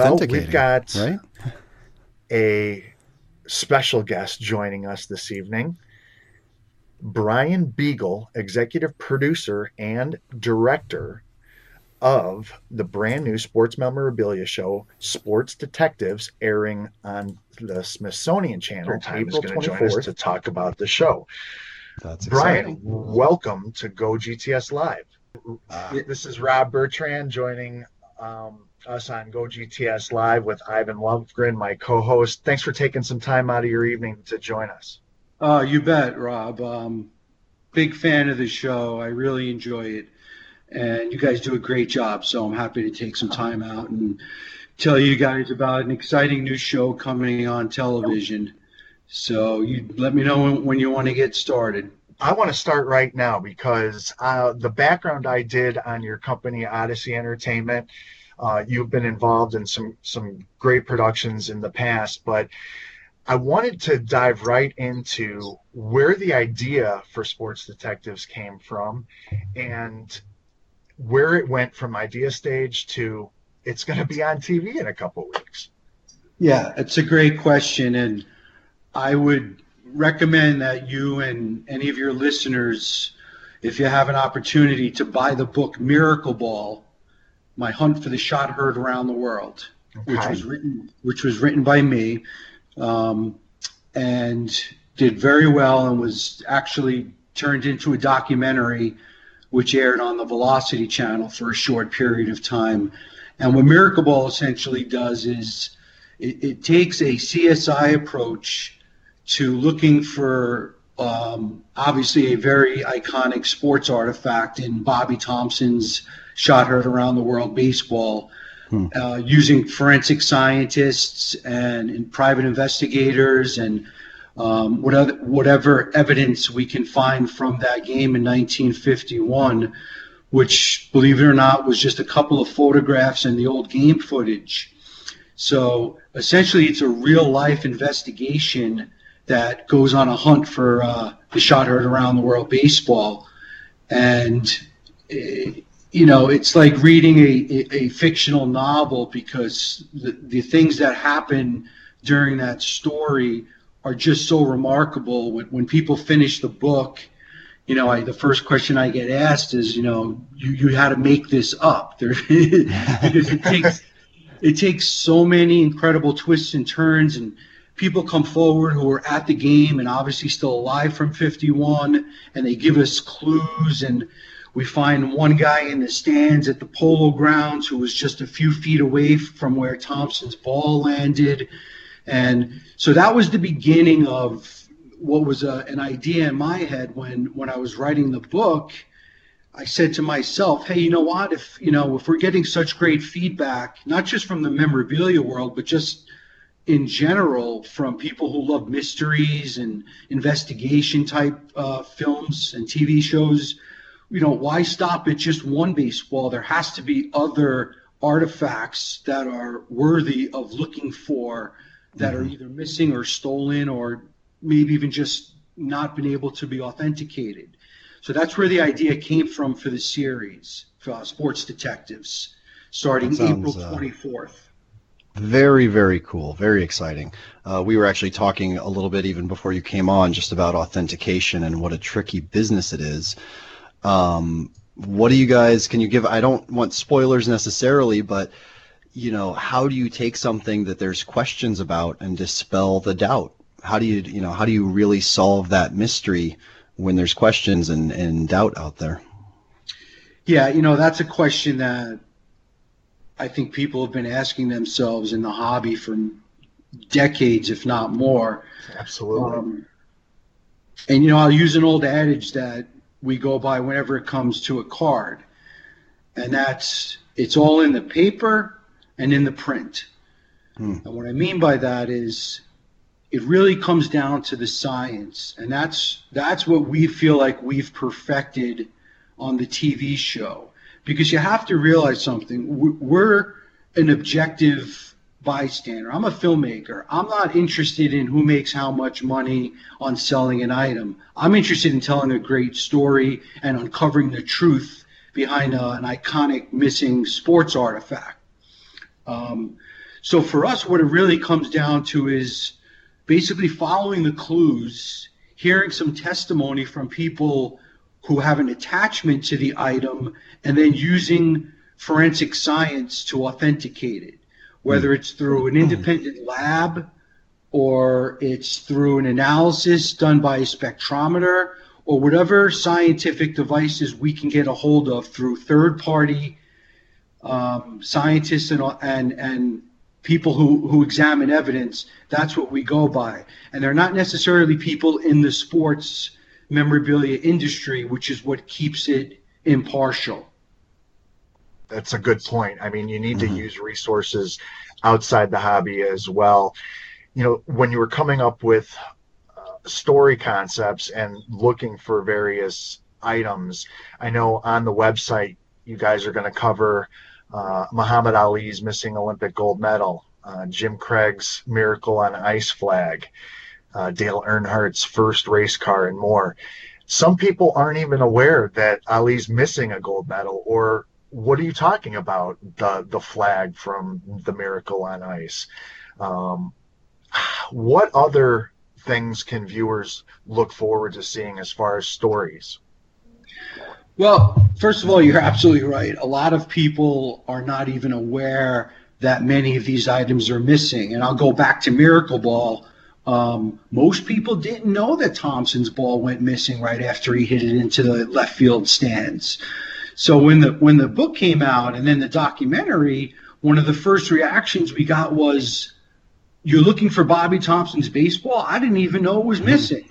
Well, we've got right? a special guest joining us this evening. Brian Biegel, executive producer and director of the brand new sports memorabilia show, Sports Detectives, airing on the Smithsonian Channel April 24th to talk about the show. That's Brian, exciting. welcome to Go GTS Live. Uh, this is Rob Bertrand joining um, us on Go GTS Live with Ivan Lovegren, my co-host. Thanks for taking some time out of your evening to join us. Uh, you bet, Rob. Um, big fan of the show. I really enjoy it, and you guys do a great job. So I'm happy to take some time out and tell you guys about an exciting new show coming on television. So you let me know when, when you want to get started. I want to start right now because uh, the background I did on your company, Odyssey Entertainment, uh, you've been involved in some some great productions in the past, but I wanted to dive right into where the idea for Sports Detectives came from, and where it went from idea stage to it's going to be on TV in a couple weeks. Yeah, it's a great question, and I would recommend that you and any of your listeners, if you have an opportunity, to buy the book Miracle Ball: My Hunt for the Shot Heard Around the World, okay. which was written which was written by me, um, and did very well, and was actually turned into a documentary, which aired on the Velocity Channel for a short period of time. And what Miracle Ball essentially does is it, it takes a CSI approach to looking for um, obviously a very iconic sports artifact in Bobby Thomson's shot heard around the world baseball, hmm. uh, using forensic scientists and, and private investigators and um, whatever, whatever evidence we can find from that game in 1951, which, believe it or not, was just a couple of photographs and the old game footage. So essentially, it's a real life investigation that goes on a hunt for uh, the shot heard around the world baseball. And, uh, you know, it's like reading a, a, fictional novel because the, the things that happen during that story are just so remarkable. When, when people finish the book, you know, I, the first question I get asked is, you know, you, you had to make this up there because it takes it takes so many incredible twists and turns and people come forward who are at the game and obviously still alive from 51 and they give us clues and we find one guy in the stands at the polo grounds who was just a few feet away from where Thomson's ball landed and so that was the beginning of what was a, an idea in my head when when I was writing the book I said to myself, hey, you know what? If you know, if we're getting such great feedback, not just from the memorabilia world, but just in general from people who love mysteries and investigation type uh, films and TV shows. You know, why stop at just one baseball? There has to be other artifacts that are worthy of looking for that mm-hmm. are either missing or stolen or maybe even just not been able to be authenticated. So that's where the idea came from for the series, for, uh, Sports Detectives, starting sounds, April 24th. Uh very, very cool. Very exciting. Uh, we were actually talking a little bit even before you came on just about authentication and what a tricky business it is. Um, what do you guys, can you give, I don't want spoilers necessarily, but you know, how do you take something that there's questions about and dispel the doubt? How do you, you know, how do you really solve that mystery when there's questions and, and doubt out there? Yeah, you know, that's a question that I think people have been asking themselves in the hobby for decades, if not more. Absolutely. Um, and you know, I'll use an old adage that we go by whenever it comes to a card, and that's it's all in the paper and in the print. Hmm. And what I mean by that is it really comes down to the science, and that's that's what we feel like we've perfected on the TV show because you have to realize something. We're an objective bystander. I'm a filmmaker. I'm not interested in who makes how much money on selling an item. I'm interested in telling a great story and uncovering the truth behind a, an iconic missing sports artifact. Um, So for us, what it really comes down to is basically following the clues, hearing some testimony from people who have an attachment to the item, and then using forensic science to authenticate it, whether it's through an independent lab or it's through an analysis done by a spectrometer or whatever scientific devices we can get a hold of through third party um, scientists and, and, and people who, who examine evidence, that's what we go by. And they're not necessarily people in the sports memorabilia industry, which is what keeps it impartial. That's a good point. I mean, you need mm-hmm. to use resources outside the hobby as well. You know, when you were coming up with uh, story concepts and looking for various items, I know on the website you guys are going to cover uh, Muhammad Ali's missing Olympic gold medal, uh, Jim Craig's miracle on ice flag, uh, Dale Earnhardt's first race car, and more. Some people aren't even aware that Ali's missing a gold medal, or what are you talking about? The the flag from the miracle on ice. Um, what other things can viewers look forward to seeing as far as stories? Well, first of all, you're absolutely right. A lot of people are not even aware that many of these items are missing. And I'll go back to Miracle Ball. Um, most people didn't know that Thomson's ball went missing right after he hit it into the left field stands. So when the when the book came out and then the documentary, one of the first reactions we got was, "You're looking for Bobby Thomson's baseball? I didn't even know it was missing."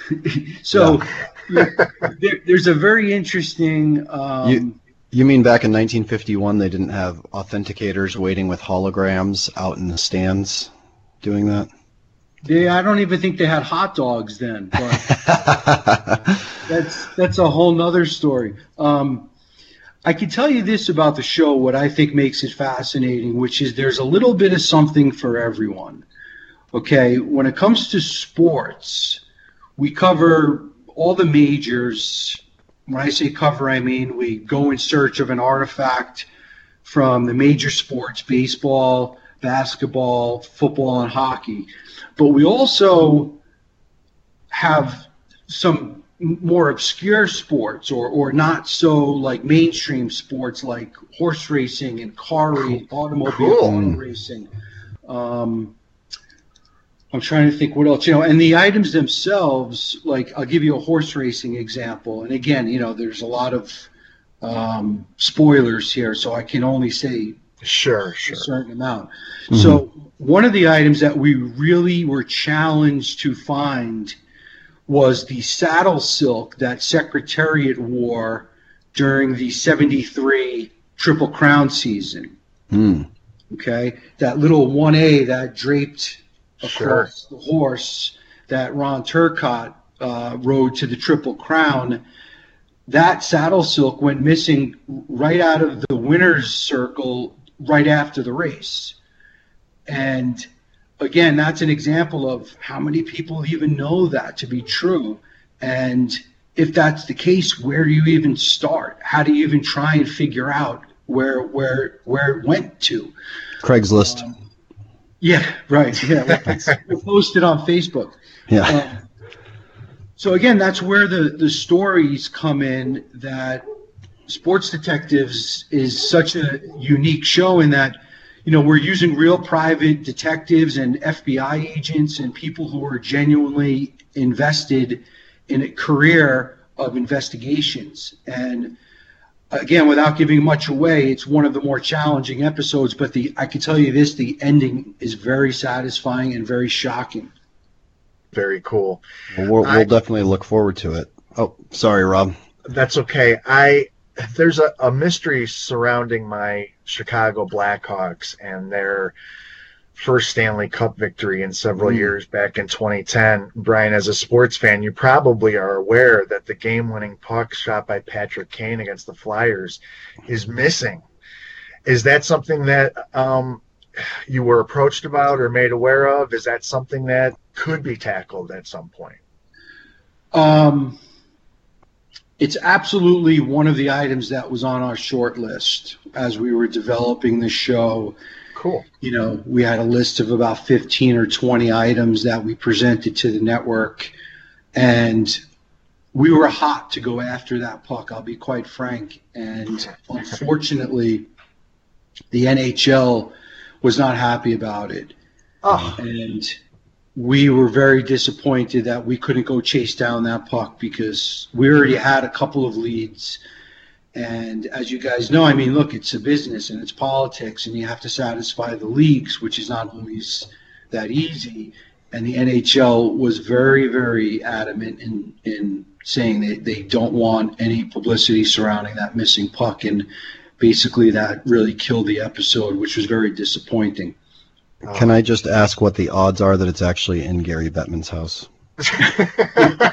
so there, there's a very interesting. Um, you, you mean back in 1951 they didn't have authenticators waiting with holograms out in the stands doing that? Yeah, I don't even think they had hot dogs then. But that's that's a whole nother story. Um, I can tell you this about the show, what I think makes it fascinating, which is there's a little bit of something for everyone. Okay, when it comes to sports, we cover all the majors. When I say cover, I mean we go in search of an artifact from the major sports baseball, basketball, football, and hockey. But we also have some more obscure sports or, or not so like mainstream sports like horse racing and car racing, automobile cool. racing. Um, I'm trying to think what else, you know, and the items themselves, like I'll give you a horse racing example. And again, you know, there's a lot of um, spoilers here, so I can only say sure, sure. a certain amount. Mm-hmm. So one of the items that we really were challenged to find was the saddle silk that Secretariat wore during the 73 Triple Crown season. Mm. Okay, that little 1A that draped across sure. the horse that Ron Turcotte uh, rode to the Triple Crown, that saddle silk went missing right out of the winner's circle right after the race. And again, that's an example of how many people even know that to be true. And if that's the case, where do you even start? How do you even try and figure out where where where it went to? Craigslist. Um, yeah, right. Yeah, posted on Facebook. Yeah. Um, so again, that's where the the stories come in. That Sports Detectives is such a unique show in that you know we're using real private detectives and FBI agents and people who are genuinely invested in a career of investigations and again, without giving much away, it's one of the more challenging episodes. But the I can tell you this: the ending is very satisfying and very shocking. Very cool. Well, we'll, I, we'll definitely look forward to it. Oh, sorry, Rob. That's okay. I there's a, a mystery surrounding my Chicago Blackhawks and their first Stanley Cup victory in several mm. years back in 2010. Brian, as a sports fan, you probably are aware that the game winning puck shot by Patrick Kane against the Flyers is missing. Is that something that um, you were approached about or made aware of? Is that something that could be tackled at some point? Um, it's absolutely one of the items that was on our short list as we were developing the show Cool. You know, we had a list of about 15 or 20 items that we presented to the network, and we were hot to go after that puck. I'll be quite frank, and unfortunately, the NHL was not happy about it, Oh, and we were very disappointed that we couldn't go chase down that puck because we already had a couple of leads. And as you guys know, I mean, look, it's a business and it's politics, and you have to satisfy the leagues, which is not always that easy. And the NHL was very, very adamant in, in saying that they don't want any publicity surrounding that missing puck. And basically, that really killed the episode, which was very disappointing. Can I just ask what the odds are that it's actually in Gary Bettman's house?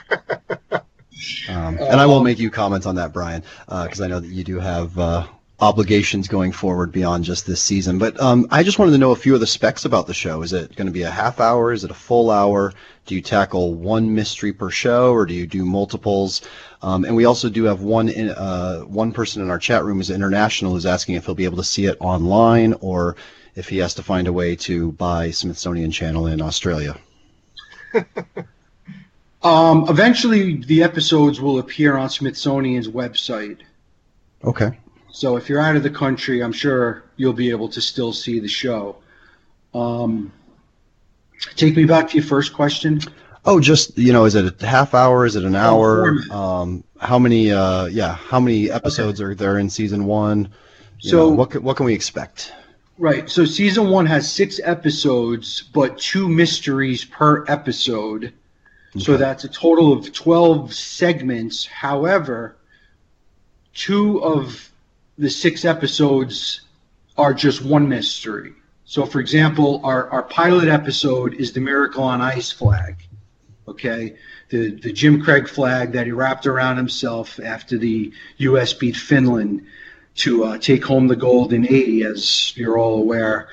Um, and I won't make you comment on that, Brian, because I know that you do have uh, obligations going forward beyond just this season. But um, I just wanted to know a few of the specs about the show. Is it going to be a half hour? Is it a full hour? Do you tackle one mystery per show, or do you do multiples? Um, and we also do have one in, uh, one person in our chat room is international who's asking if he'll be able to see it online or if he has to find a way to buy Smithsonian Channel in Australia. Um, eventually, the episodes will appear on Smithsonian's website. Okay. So if you're out of the country, I'm sure you'll be able to still see the show. Um, take me back to your first question. Oh, just you know, is it a half hour? Is it an hour? format. Um, how many? Uh, yeah, how many episodes are there in season one? You So- know, what what can we expect? Right. So season one has six episodes, but two mysteries per episode. So that's a total of 12 segments. However, two of the six episodes are just one mystery. So, for example, our, our pilot episode is the Miracle on Ice flag. Okay. The, the Jim Craig flag that he wrapped around himself after the U.S. beat Finland to uh, take home the gold in 80, as you're all aware.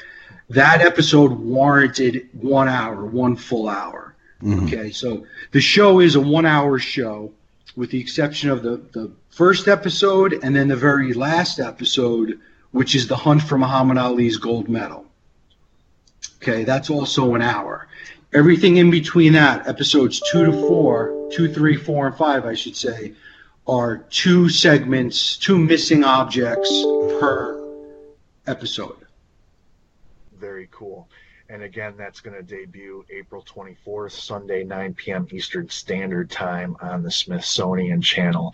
That episode warranted one hour, one full hour. Mhm. Okay, so the show is a one hour show, with the exception of the, the first episode and then the very last episode, which is the hunt for Muhammad Ali's gold medal. Okay, that's also an hour. Everything in between that, episodes two to four, two, three, four, and five, I should say, are two segments, two missing objects per episode. very cool. And again, that's going to debut April 24th, Sunday, 9 p.m. Eastern Standard Time on the Smithsonian Channel.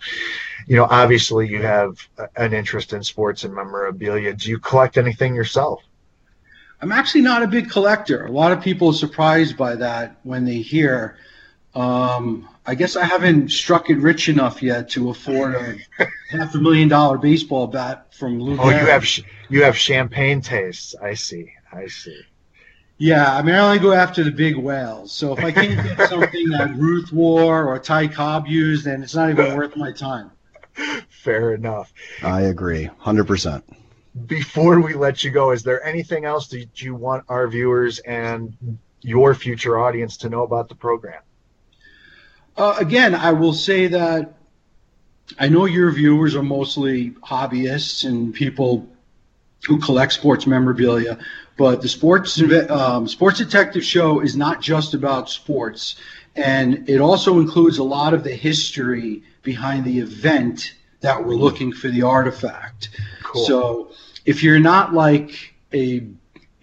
You know, obviously, you have an interest in sports and memorabilia. Do you collect anything yourself? I'm actually not a big collector. A lot of people are surprised by that when they hear. Um, I guess I haven't struck it rich enough yet to afford a half a million dollar baseball bat from Lou. Oh, you have sh- you have champagne tastes. I see. I see. Yeah, I mean, I only go after the big whales. So if I can't get something that Ruth wore or Ty Cobb used, then it's not even worth my time. Fair enough. I agree, hundred percent. Before we let you go, is there anything else that you want our viewers and your future audience to know about the program? Uh, again, I will say that I know your viewers are mostly hobbyists and people who collect sports memorabilia, but the sports um, sports detective show is not just about sports, and it also includes a lot of the history behind the event that we're looking for the artifact. Cool. So if you're not like a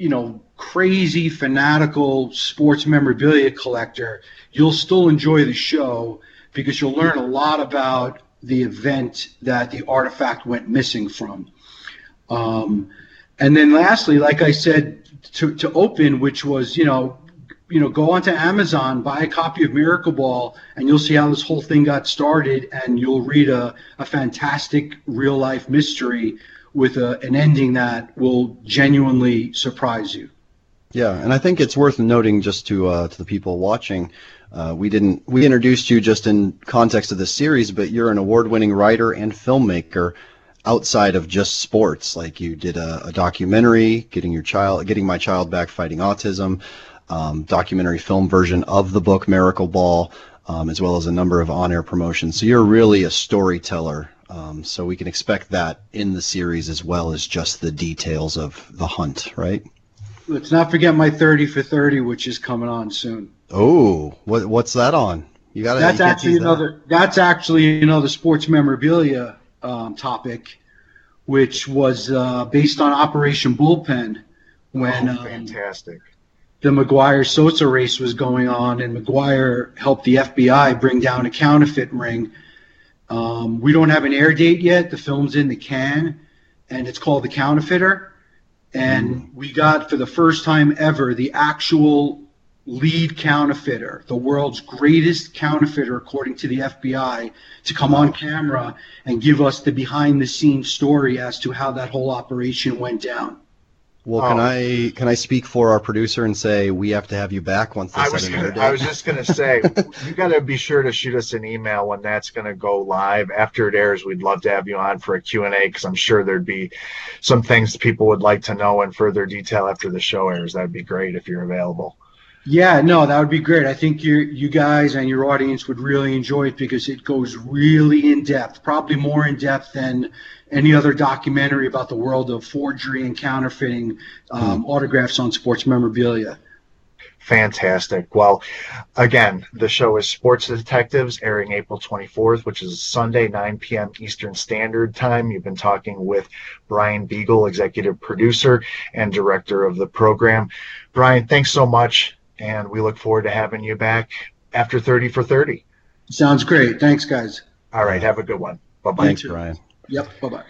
you know crazy fanatical sports memorabilia collector, you'll still enjoy the show because you'll learn a lot about the event that the artifact went missing from. Um, and then lastly, like I said to, to open, which was, you know, you know, go onto Amazon, buy a copy of Miracle Ball, and you'll see how this whole thing got started, and you'll read a, a fantastic real life mystery with a, an ending that will genuinely surprise you. Yeah, and I think it's worth noting just to uh, to the people watching, uh, we didn't we introduced you just in context of this series, but you're an award-winning writer and filmmaker outside of just sports. Like you did a, a documentary, getting your child, getting my child back fighting autism, um, documentary film version of the book Miracle Ball, um, as well as a number of on-air promotions. So you're really a storyteller. Um, so we can expect that in the series as well as just the details of the hunt, right? let's not forget my 30 for 30, which is coming on soon. Oh, what what's that on? You got That's actually another. That's actually another sports memorabilia um, topic, which was uh, based on Operation Bullpen when Oh, um, fantastic. the McGwire Sosa race was going on, and McGwire helped the FBI bring down a counterfeit ring. Um, we don't have an air date yet. The film's in the can, and it's called The Counterfeiter. And we got, for the first time ever, the actual lead counterfeiter, the world's greatest counterfeiter, according to the FBI, to come on camera and give us the behind the scenes story as to how that whole operation went down. Well, can Oh. I can I speak for our producer and say we have to have you back once they I was gonna? I was just gonna say you got to be sure to shoot us an email when that's gonna go live after it airs. We'd love to have you on for a Q and A because I'm sure there'd be some things people would like to know in further detail after the show airs. That'd be great if you're available. Yeah, no, that would be great. I think you you guys and your audience would really enjoy it because it goes really in depth, probably more in depth than any other documentary about the world of forgery and counterfeiting um, autographs on sports memorabilia. Fantastic. Well, again, the show is Sports Detectives, airing April 24th, which is Sunday, 9 p.m. Eastern Standard Time. You've been talking with Brian Biegel, executive producer and director of the program. Brian, thanks so much, and we look forward to having you back after 30 for 30. Sounds great. Thanks, guys. All right, have a good one. Bye bye. Thanks. Brian. Yep. Bye bye.